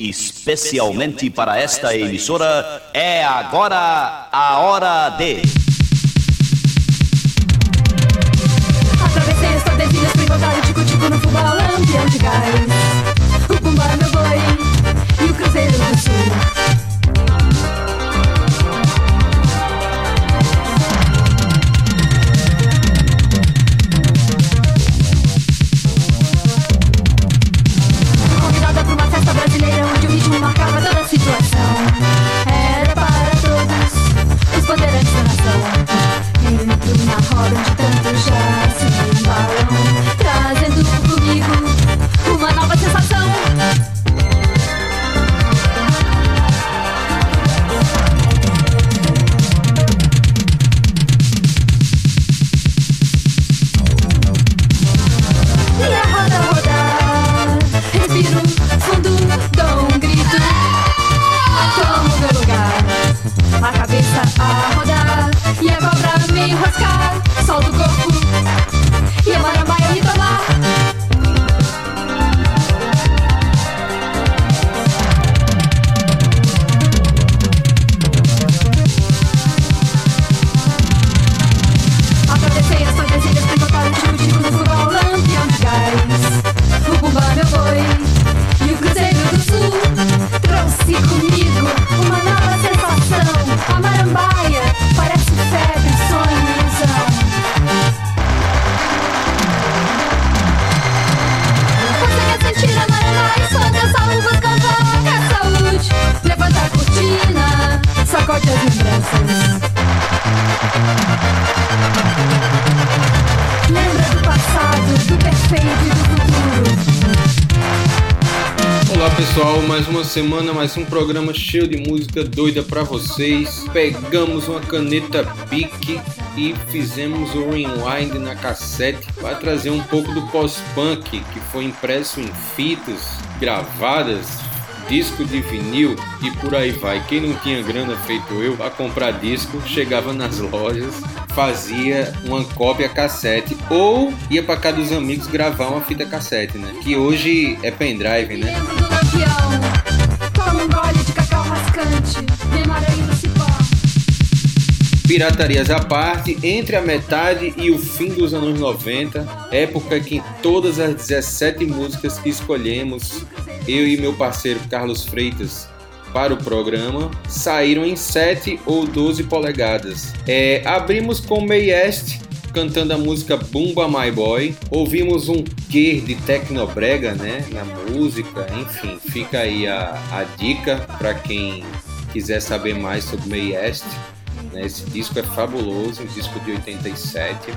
especialmente para esta emissora, é agora a hora de. Semana, mais um programa cheio de música doida pra vocês. Pegamos uma caneta Bic e fizemos o rewind na cassete para trazer um pouco do pós-punk que foi impresso em fitas gravadas, disco de vinil e por aí vai. Quem não tinha grana feito eu a comprar disco, chegava nas lojas, fazia uma cópia cassete ou ia para casa dos amigos gravar uma fita cassete, né? Que hoje é pendrive, né? Piratarias à parte, entre a metade e o fim dos anos 90, época que todas as 17 músicas que escolhemos, eu e meu parceiro Carlos Freitas, para o programa, saíram em 7 ou 12 polegadas. É, abrimos com Mayest cantando a música Bumba My Boy, ouvimos um quê de tecnobrega né, na música, enfim, fica aí a, a dica para quem quiser saber mais sobre Mayest. Né? Esse disco é fabuloso, um disco de 87,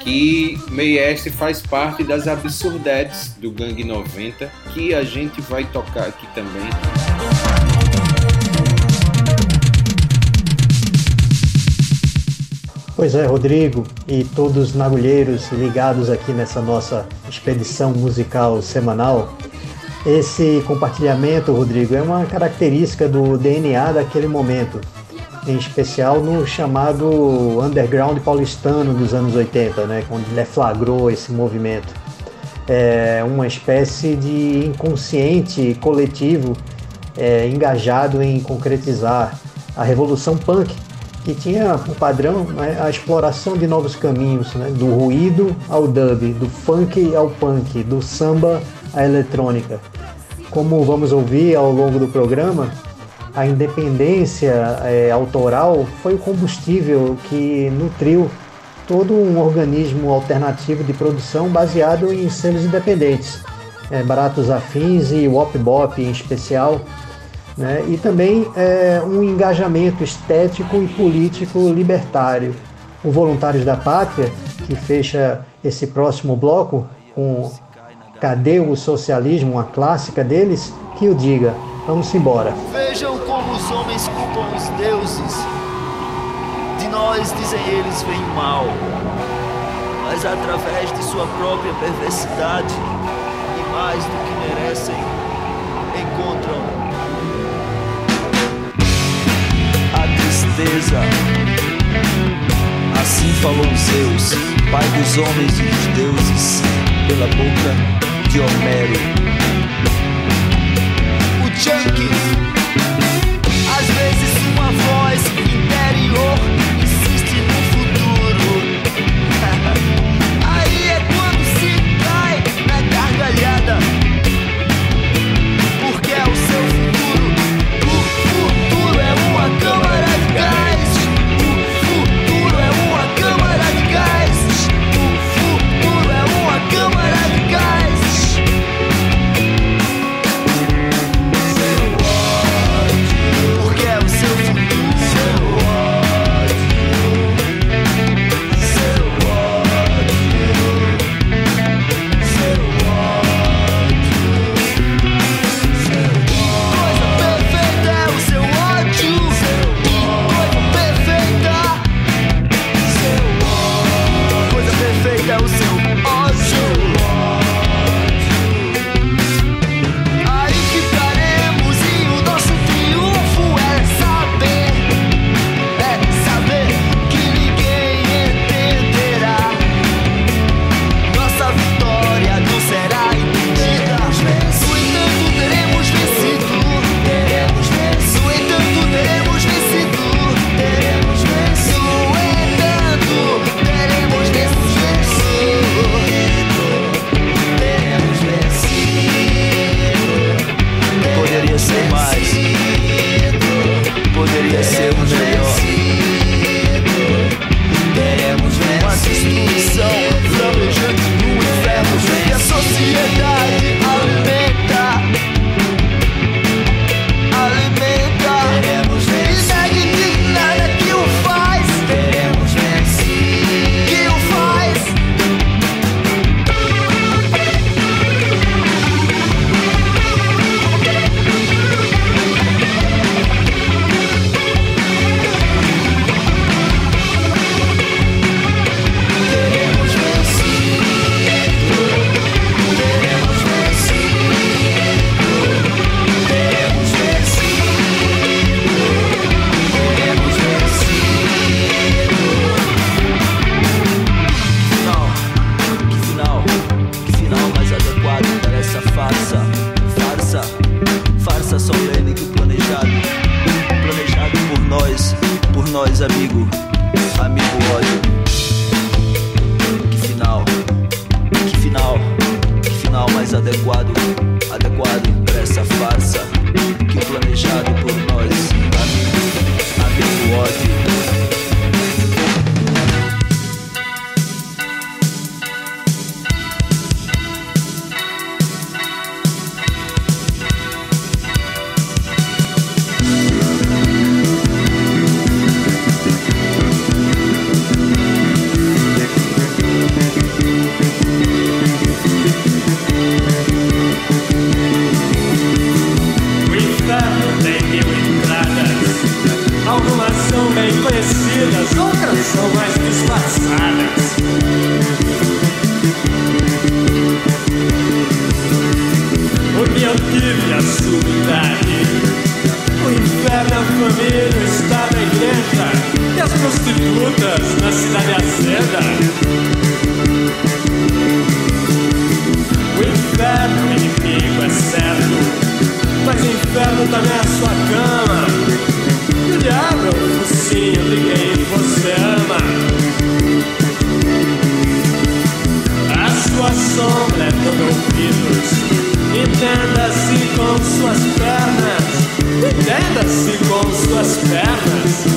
que Mayest faz parte das absurdetes do Gangue 90, que a gente vai tocar aqui também. Pois é, Rodrigo e todos os nagulheiros ligados aqui nessa nossa expedição musical semanal. Esse compartilhamento, Rodrigo, é uma característica do DNA daquele momento, em especial no chamado underground paulistano dos anos 80, né, quando ele flagrou esse movimento. É uma espécie de inconsciente coletivo é, engajado em concretizar a revolução punk que tinha o padrão né, a exploração de novos caminhos, né, do ruído ao dub, do funk ao punk, do samba à eletrônica. Como vamos ouvir ao longo do programa, a independência é, autoral foi o combustível que nutriu todo um organismo alternativo de produção baseado em selos independentes, é, Baratos Afins e Wop Bop em especial, né? e também é, um engajamento estético e político libertário. O Voluntários da Pátria, que fecha esse próximo bloco com Cadê o Socialismo, uma clássica deles, que o diga. Vamos embora. Vejam como os homens culpam os deuses. De nós, dizem eles, vem mal. Mas através de sua própria perversidade, e mais do que merecem, encontram a tristeza. Assim falou Zeus, pai dos homens e dos deuses, pela boca de Homero. O Oh. inferno tá a sua cama. O diabo é o focinho de quem você ama. A sua sombra é todo ouvidos. Entenda-se com suas pernas. Entenda-se com suas pernas.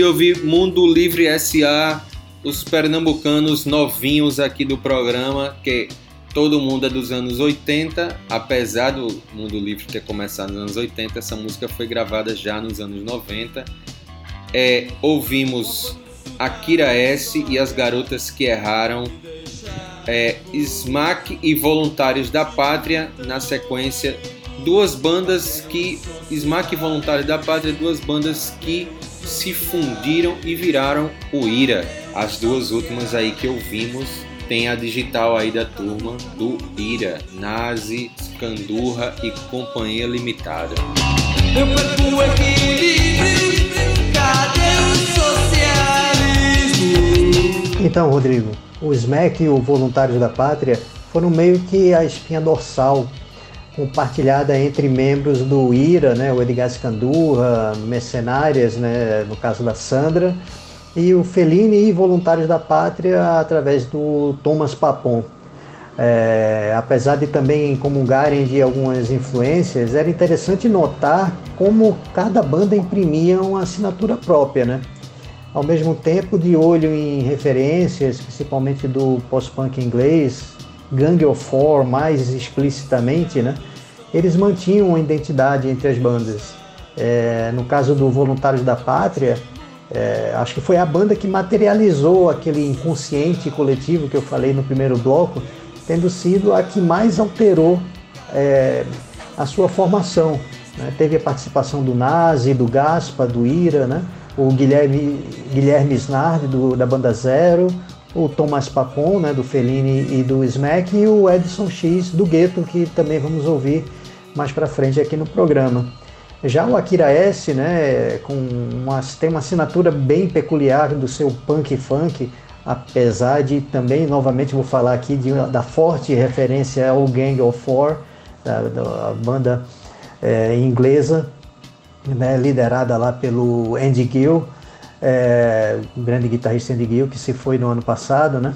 De ouvir Mundo Livre SA, os pernambucanos novinhos aqui do programa, que todo mundo é dos anos 80, apesar do Mundo Livre ter começado nos anos 80, essa música foi gravada já nos anos 90. É, ouvimos Akira S e as Garotas que Erraram, é, Smack e Voluntários da Pátria, na sequência duas bandas que Smack Voluntários da Pátria, duas bandas que se fundiram e viraram o Ira. As duas últimas aí que ouvimos tem a digital aí da turma do Ira, Nazi, Scandurra e Companhia Limitada. Equilíbrio, cadê o socialismo? Então, Rodrigo, o SMEC e o Voluntários da Pátria foram meio que a espinha dorsal compartilhada entre membros do IRA, né, o Edgar Scandurra, Mercenárias, né, no caso da Sandra, e o Fellini e Voluntários da Pátria através do Thomas Papon. É, apesar de também comungarem de algumas influências, era interessante notar como cada banda imprimia uma assinatura própria, né? Ao mesmo tempo, de olho em referências, principalmente do post-punk inglês, Gang of Four mais explicitamente, né? eles mantinham uma identidade entre as bandas. É, no caso do Voluntários da Pátria, é, acho que foi a banda que materializou aquele inconsciente coletivo que eu falei no primeiro bloco, tendo sido a que mais alterou é, a sua formação. Né? Teve a participação do Nazi, do Gaspa, do Ira, né? o Guilherme, Guilherme Snard, do, da banda Zero, o Thomas Papon, né, do Fellini e do Smack, e o Edson X, do Gueto, que também vamos ouvir mais para frente aqui no programa. Já o Akira S, né, com uma, tem uma assinatura bem peculiar do seu punk funk, apesar de também, novamente vou falar aqui de, da forte referência ao Gang of Four, da, da banda é, inglesa, né, liderada lá pelo Andy Gill, é, um grande guitarrista Andy Gill, que se foi no ano passado, né?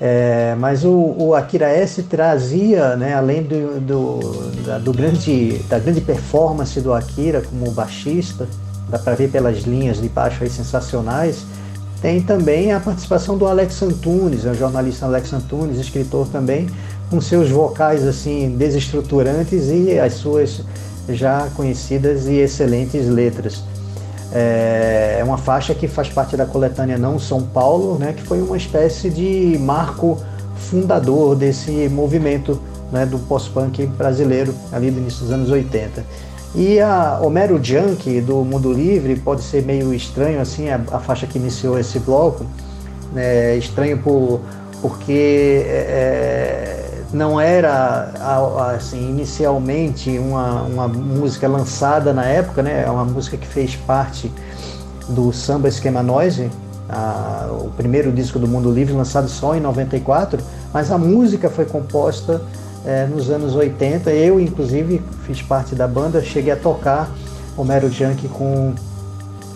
É, mas o, o, Akira S trazia, né, além do, do, da, do grande, da grande performance do Akira como baixista, dá para ver pelas linhas de baixo aí sensacionais, tem também a participação do Alex Antunes, é o jornalista Alex Antunes, escritor também, com seus vocais assim desestruturantes e as suas já conhecidas e excelentes letras. É, é uma faixa que faz parte da coletânea Não São Paulo, né, que foi uma espécie de marco fundador desse movimento né, do pós-punk brasileiro ali do início dos anos 80. E a Homero Junk do Mundo Livre pode ser meio estranho assim a, a faixa que iniciou esse bloco, né, estranho por, porque é, não era assim inicialmente uma, uma música lançada na época, né? É uma música que fez parte do Samba Esquema Noise, a, o primeiro disco do Mundo Livre lançado só em 94, mas a música foi composta é, nos anos 80. Eu, inclusive, fiz parte da banda, cheguei a tocar Homero Junk com,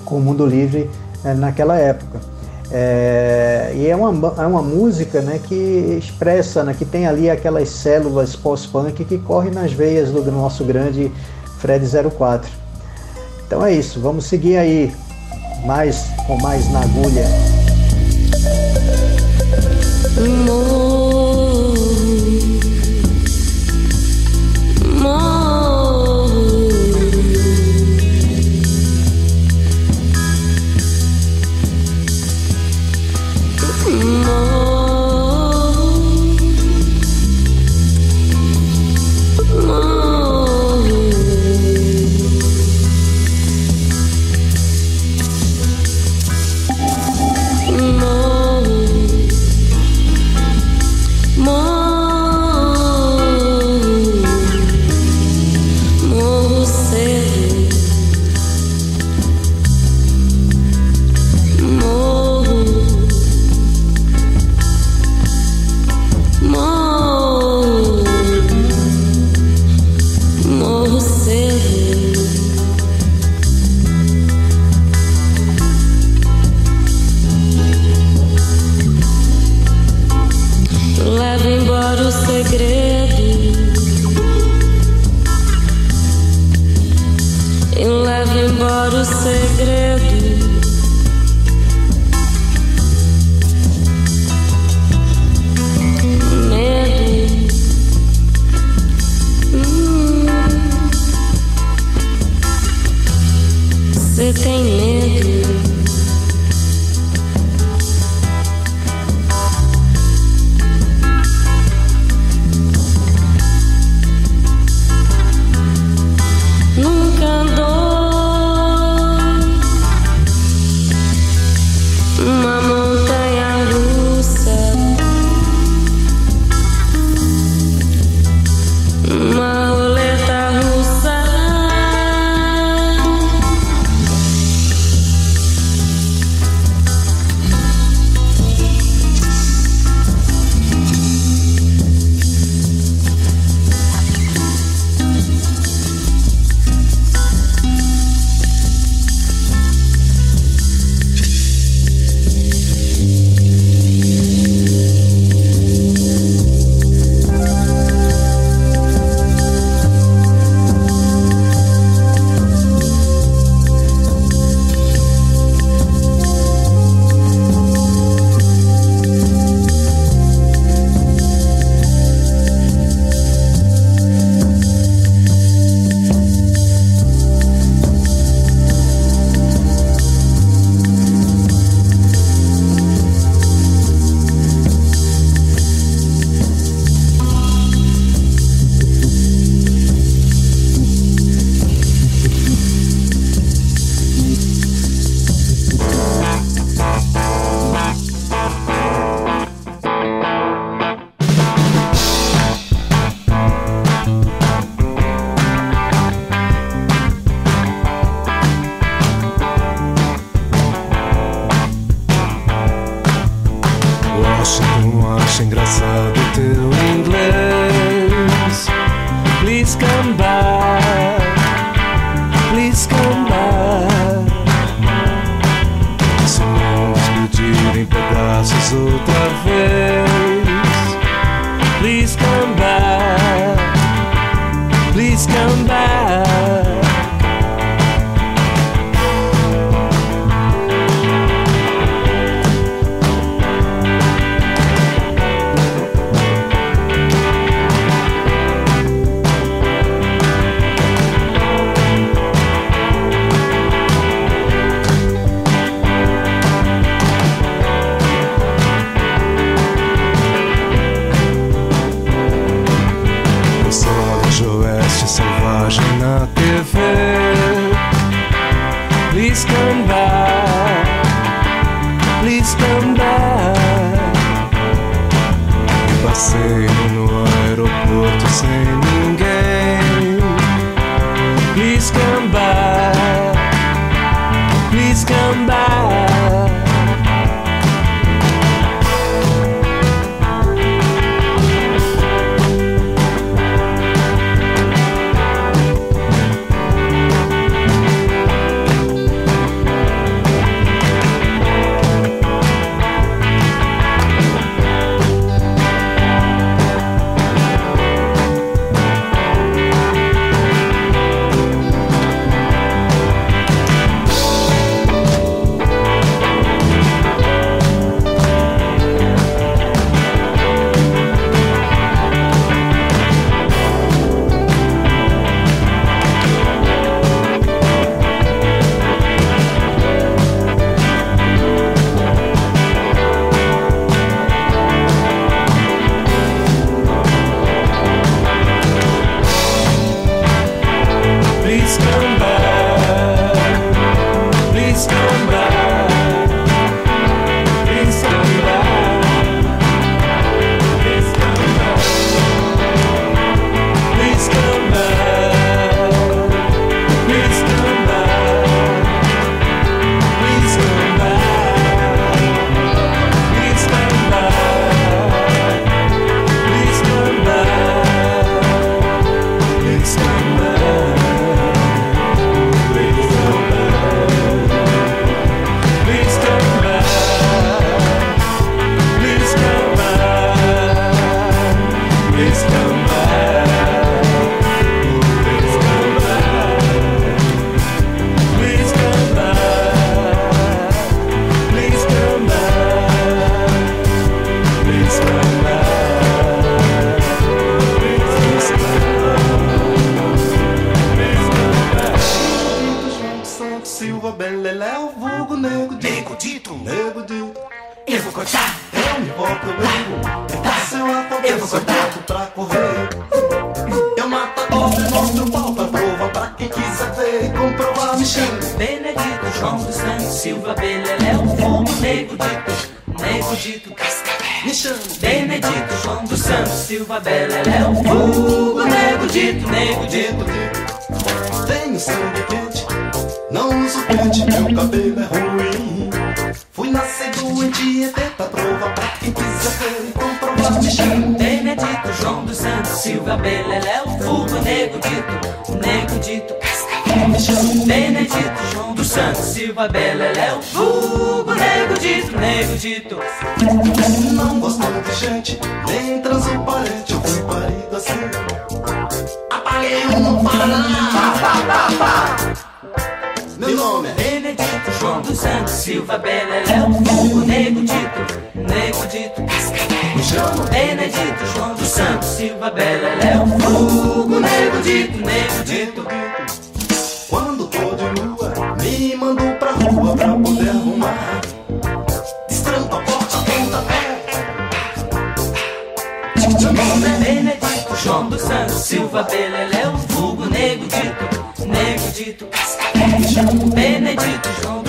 com o Mundo Livre é, naquela época. É, e é uma, é uma música né, que expressa, né, que tem ali aquelas células pós-punk que correm nas veias do nosso grande Fred 04. Então é isso, vamos seguir aí mais com mais na agulha. cortar. This ain't. come back.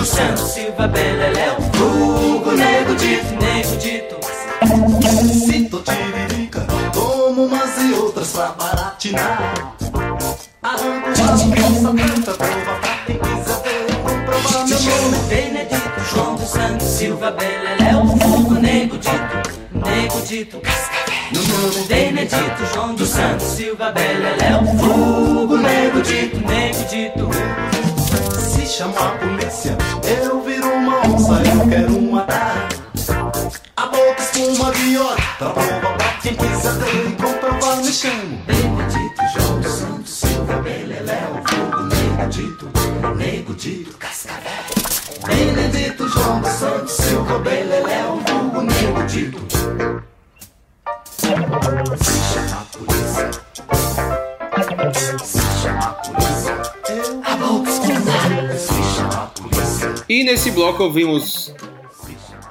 Dos Santos, Silva, Beleléu, Fogo, Nego Dito, Nego Dito. Se tô tiririca, tomo umas e outras pra baratinar. Arranco uma calça preta, prova pra quem quiser ver comprovar meu nome. Benedito, João dos Santos, Silva, Beleléu, Fogo, Nego Dito, Nego Dito. Meu nome Benedito, João dos Santos, Silva, Beleléu, Fogo, Nego Dito, Nego Dito. Se chamar a polícia, eu viro uma onça, eu quero matar. A boca espuma óleo, pra prova pra quem quiser ver e comprovar, me chamo. Benedito, João Santos, Silva, Beleléu, Fogo, Nego Dito, Nego Dito, Cascavel. Benedito João Santos Silva Beleléu, vulgo Nego Dito. E nesse bloco ouvimos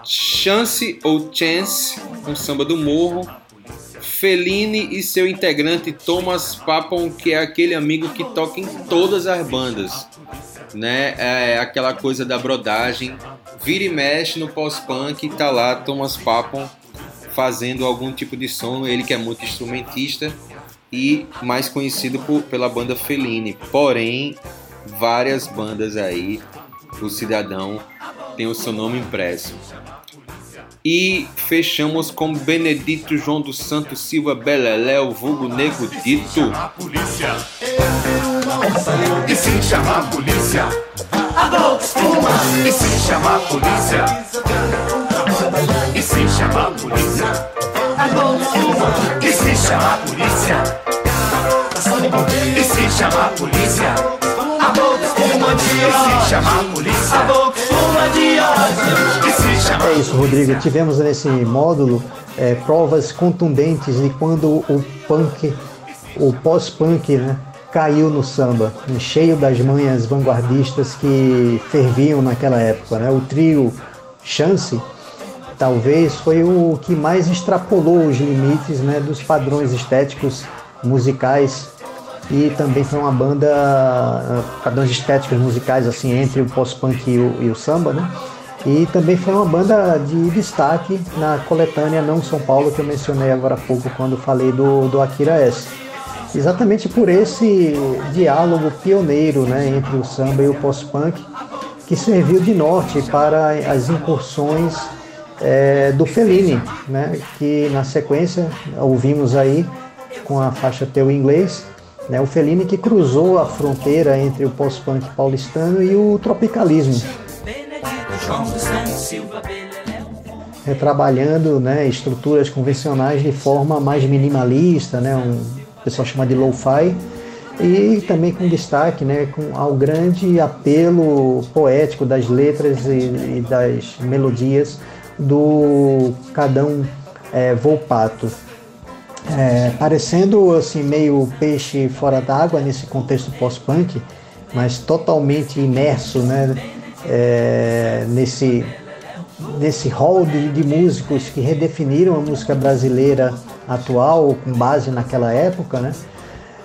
Chance ou Chance, um samba do morro. Feline e seu integrante Thomas Papon, que é aquele amigo que toca em todas as bandas. Né? É aquela coisa da brodagem. Vira e mexe no pós-punk, tá lá Thomas Papon fazendo algum tipo de som. Ele que é muito instrumentista e mais conhecido por- pela banda Feline. Porém, várias bandas aí, o cidadão tem o seu nome impresso. E fechamos com Benedito João dos Santos Silva Beleléu, vulgo Nego Dito. Uma E se chamar a polícia? E se chamar a polícia? E se chamar a polícia? E se chamar a polícia? E se chamar a polícia? É isso, Rodrigo. Tivemos nesse módulo é, provas contundentes de quando o punk, o pós-punk, né, caiu no samba, né, cheio das manhas vanguardistas que ferviam naquela época. Né? O trio Chance talvez foi o que mais extrapolou os limites né, dos padrões estéticos musicais e também foi uma banda ah, padrões estéticos musicais assim entre o pós-punk e o, e o samba, né? E também foi uma banda de destaque na coletânea Não São Paulo que eu mencionei agora há pouco quando falei do, do Akira S. Exatamente por esse diálogo pioneiro né, entre o samba e o pós-punk que serviu de norte para as incursões é, do Fellini, né, que na sequência ouvimos aí com a faixa Teu Inglês, né, o Fellini que cruzou a fronteira entre o pós-punk paulistano e o tropicalismo, retrabalhando né, estruturas convencionais de forma mais minimalista, né, um, o pessoal chama de lo-fi, e também com destaque né, com, ao grande apelo poético das letras e, e das melodias do Cadão é, Volpato. É, parecendo assim meio peixe fora d'água nesse contexto pós-punk, mas totalmente imerso né, é, nesse nesse hall de, de músicos que redefiniram a música brasileira atual com base naquela época, né?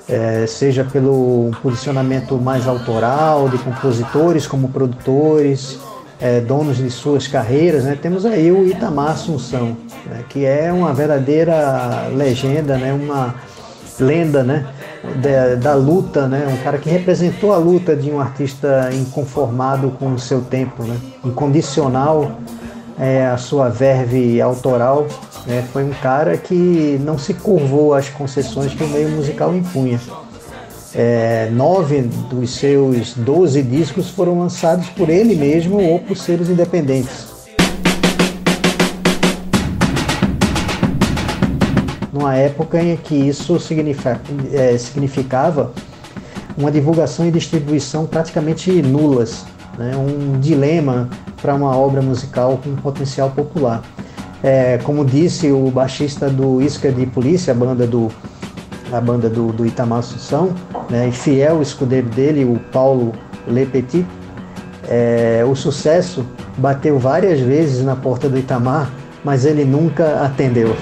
É, seja pelo posicionamento mais autoral de compositores como produtores, é, donos de suas carreiras, né? Temos aí o Itamar Assunção, né? que é uma verdadeira legenda, né? Uma lenda, né? Da, da, luta, né? Um cara que representou a luta de um artista inconformado com o seu tempo, né? Incondicional é, a sua verve autoral né, foi um cara que não se curvou às concessões que o meio musical impunha. É, nove dos seus doze discos foram lançados por ele mesmo ou por seres independentes. Numa época em que isso significa, é, significava uma divulgação e distribuição praticamente nulas, né, um dilema para uma obra musical com potencial popular. É, como disse o baixista do Isca de Polícia, a banda do, a banda do, do Itamar Assunção, né, e fiel escudeiro dele, o Paulo Le Petit, é, o sucesso bateu várias vezes na porta do Itamar, mas ele nunca atendeu.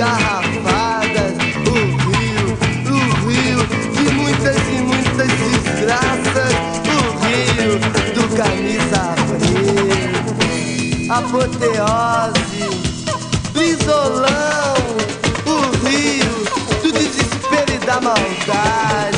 garrafadas. O rio, o rio de muitas e muitas desgraças. O rio do camisa fria. Apoteose, isolão, O rio do desespero e da maldade.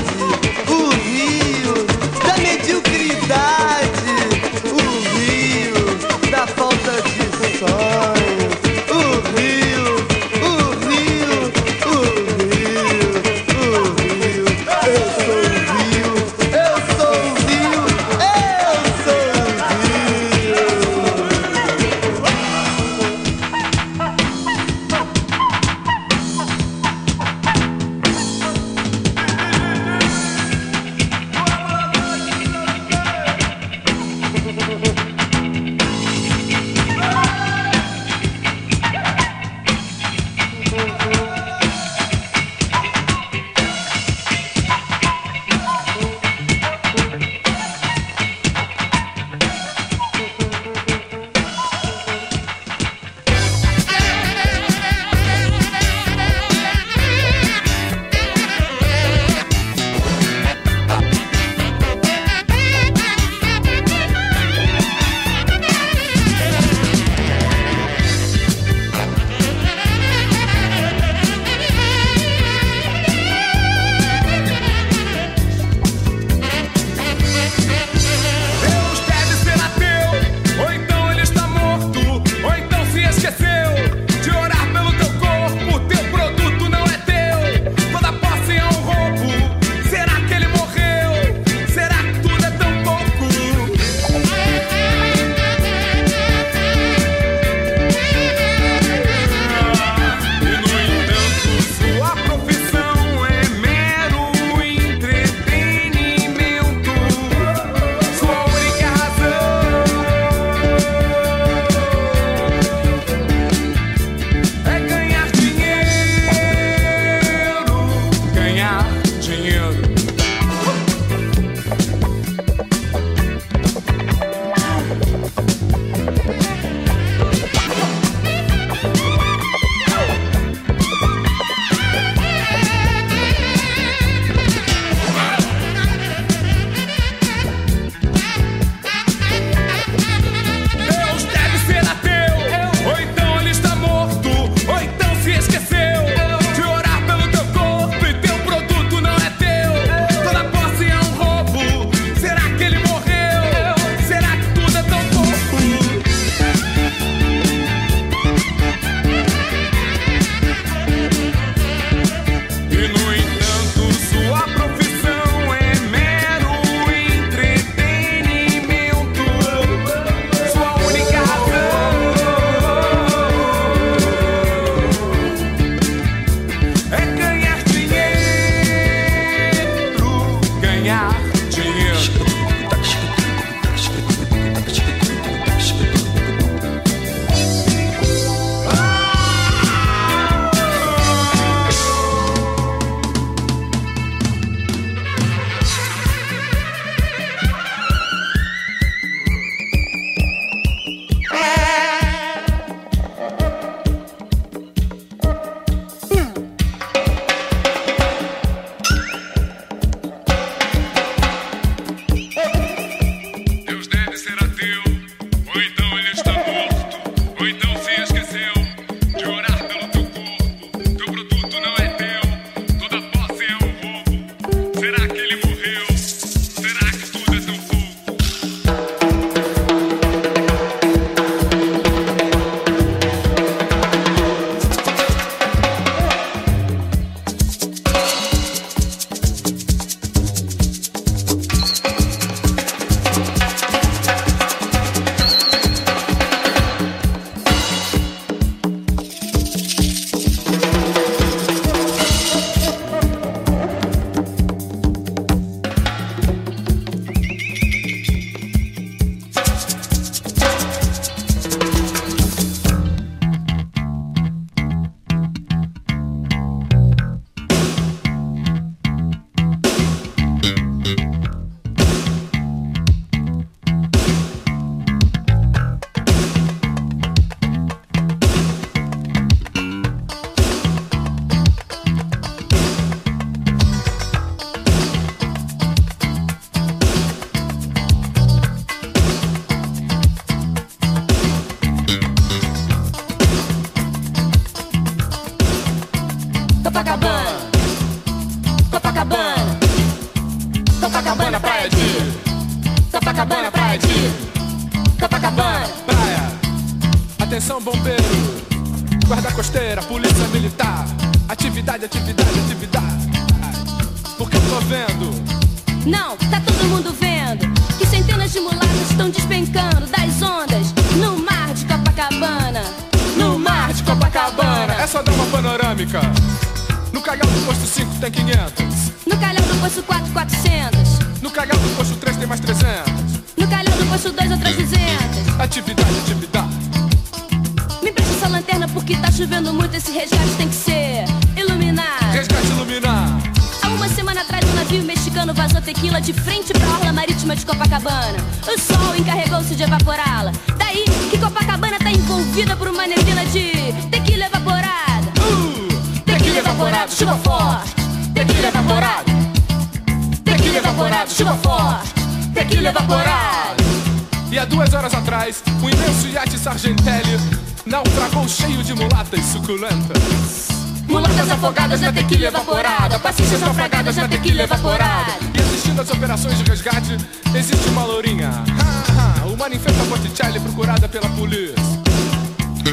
Afogadas na tequila evaporada. Passistas naufragadas na tequila evaporada. E assistindo às operações de resgate, existe uma lourinha. Ha, ha, uma ninfeta Botticelli procurada pela polícia.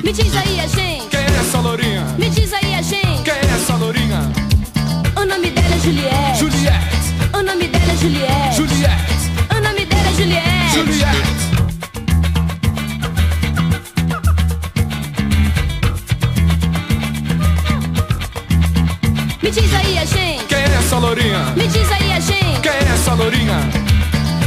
Me diz aí a gente. Quem é essa lourinha? Me diz aí a gente. Quem é essa lourinha? O nome dela é Juliette. Juliette. O nome dela é Juliette. Juliette. O nome dela é Juliette. Juliette. Me diz aí a gente. Quem é essa lourinha? Me diz aí a gente. Quem é essa lourinha?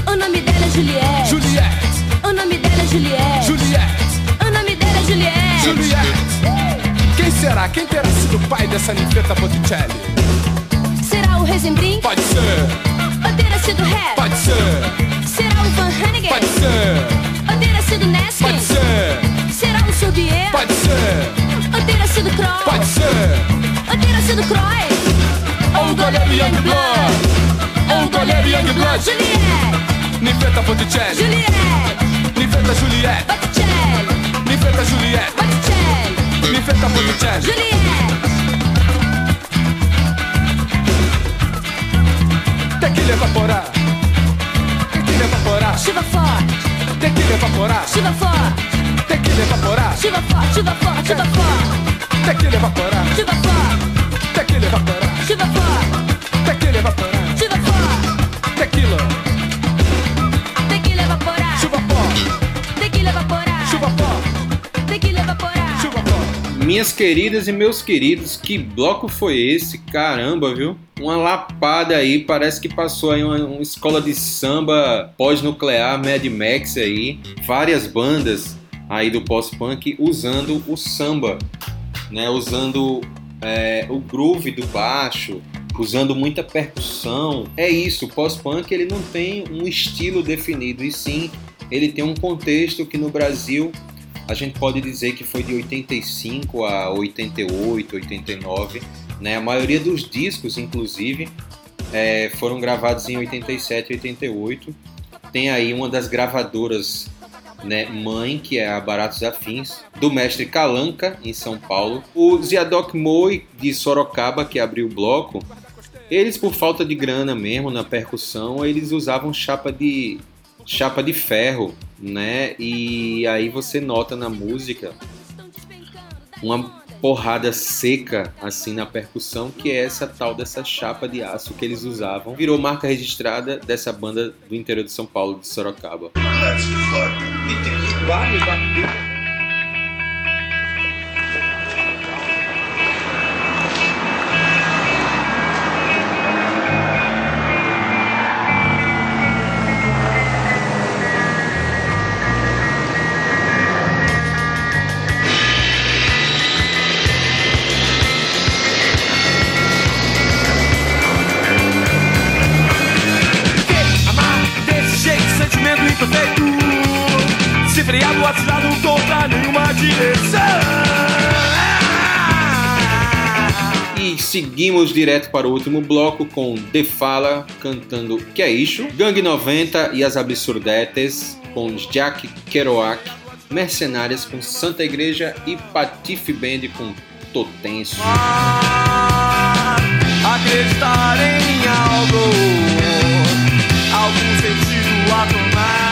O nome dela é Juliette. Juliette. O nome dela é Juliette. Juliette. O nome dela é Juliette. Juliette. Quem será? Quem terá sido o pai dessa ninfeta Botticelli? Será o Rezembrin? Pode ser. Ou terá sido Rap? Pode ser. Será o Van Hannigan? Pode ser. Ou terá sido Neskin? Pode ser. Será o Sorbier? Pode ser. Ou terá sido Kroll? Pode ser. Ou terá sido Croy? Ou o goleiro Youngblood. Ou o goleiro Youngblood. Juliette. Ninfeta Botticelli. Juliette. Ninfeta Juliette. Botticelli. Ninfeta Juliette. Botticelli. Ninfeta Botticelli. Juliette. Tequila evaporar. Tequila evaporar. Chuva forte. Tequila evaporar. Chuva forte. Tequila evaporar. Chuva forte. Chuva forte. Chuva forte. Tequila. Tequila evaporar. Tequila evaporar. Tequila. Tequila evaporar. Chuva forte. Tequila evaporar. Chuva forte. Tequila evaporar. Chuva forte. Minhas queridas e meus queridos, que bloco foi esse? Caramba, viu? Uma lapada aí, parece que passou aí uma, uma escola de samba pós-nuclear, Mad Max aí. Várias bandas aí do pós-punk usando o samba, né? Usando é, o groove do baixo, usando muita percussão. É isso, o pós-punk ele não tem um estilo definido, e sim ele tem um contexto que no Brasil a gente pode dizer que foi de 85 a 88, 89. Né? A maioria dos discos, inclusive, é, foram gravados em 87 e 88. Tem aí uma das gravadoras né, mãe, que é a Baratos Afins, do mestre Calanca, em São Paulo. O Ziadoc Moi, de Sorocaba, que abriu o bloco, eles, por falta de grana mesmo na percussão, eles usavam chapa de, chapa de ferro, né? E aí você nota na música uma porrada seca assim na percussão, que é essa tal dessa chapa de aço que eles usavam. Virou marca registrada dessa banda do interior de São Paulo, de Sorocaba. Amar desse jeito, sentimento imperfeito. Se Desenfreado, atirado contra nenhuma direção. E seguimos direto para o último bloco com The Fala cantando Que é Isso? Gang 90 e as Absurdetes com Jack Kerouac, Mercenárias com Santa Igreja e Patife Band com Totenso. Ah, acreditar em algo, algum sentido a tomar.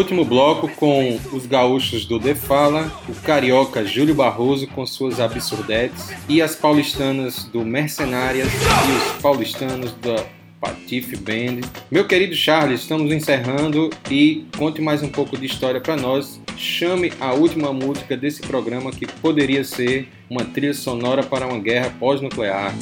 último bloco com os gaúchos do Defala, o carioca Júlio Barroso com suas absurdetes e as paulistanas do Mercenárias e os paulistanos da Patife Band. Meu querido Charles, estamos encerrando e conte mais um pouco de história para nós. Chame a última música desse programa que poderia ser uma trilha sonora para uma guerra pós-nuclear.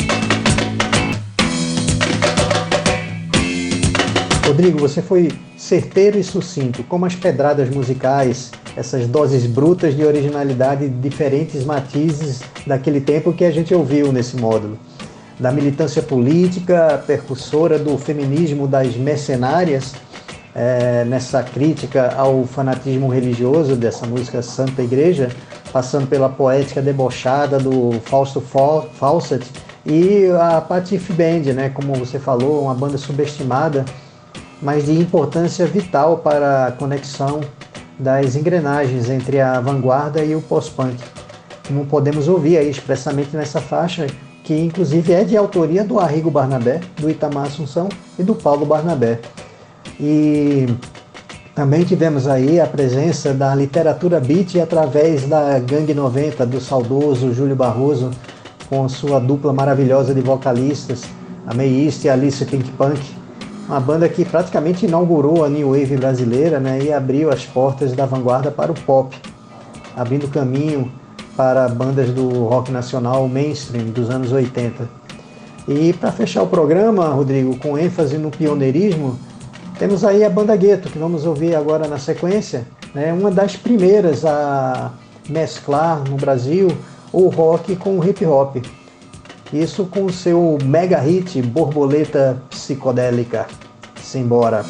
Rodrigo, você foi certeiro e sucinto, como as pedradas musicais, essas doses brutas de originalidade, diferentes matizes daquele tempo que a gente ouviu nesse módulo. Da militância política, percussora do feminismo das mercenárias, é, nessa crítica ao fanatismo religioso dessa música Santa Igreja, passando pela poética debochada do Fausto Fawcett e a Patife Band, né, como você falou, uma banda subestimada mas de importância vital para a conexão das engrenagens entre a vanguarda e o pós-punk. Como podemos ouvir aí expressamente nessa faixa, que inclusive é de autoria do Arrigo Barnabé, do Itamar Assunção e do Paulo Barnabé. E também tivemos aí a presença da literatura beat através da Gangue 90, do saudoso Júlio Barroso, com sua dupla maravilhosa de vocalistas, a Meist e a Alice Pink Punk, uma banda que praticamente inaugurou a New Wave brasileira né, e abriu as portas da vanguarda para o pop, abrindo caminho para bandas do rock nacional mainstream dos anos 80. E para fechar o programa, Rodrigo, com ênfase no pioneirismo, temos aí a banda Gueto, que vamos ouvir agora na sequência, né, uma das primeiras a mesclar no Brasil o rock com o hip hop. Isso com o seu mega hit Borboleta Psicodélica. Simbora!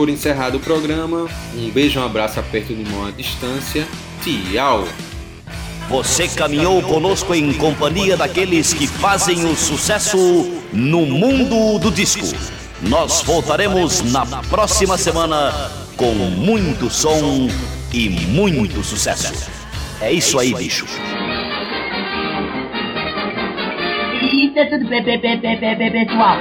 Por encerrado o programa. Um beijo, um abraço, aperto de mão à distância. Tchau! Você caminhou conosco em companhia daqueles que fazem o sucesso no mundo do disco. Nós voltaremos na próxima semana com muito som e muito sucesso. É isso aí, bicho. Isso é tudo, pe- pe- pe- pe- pe- pe- pessoal.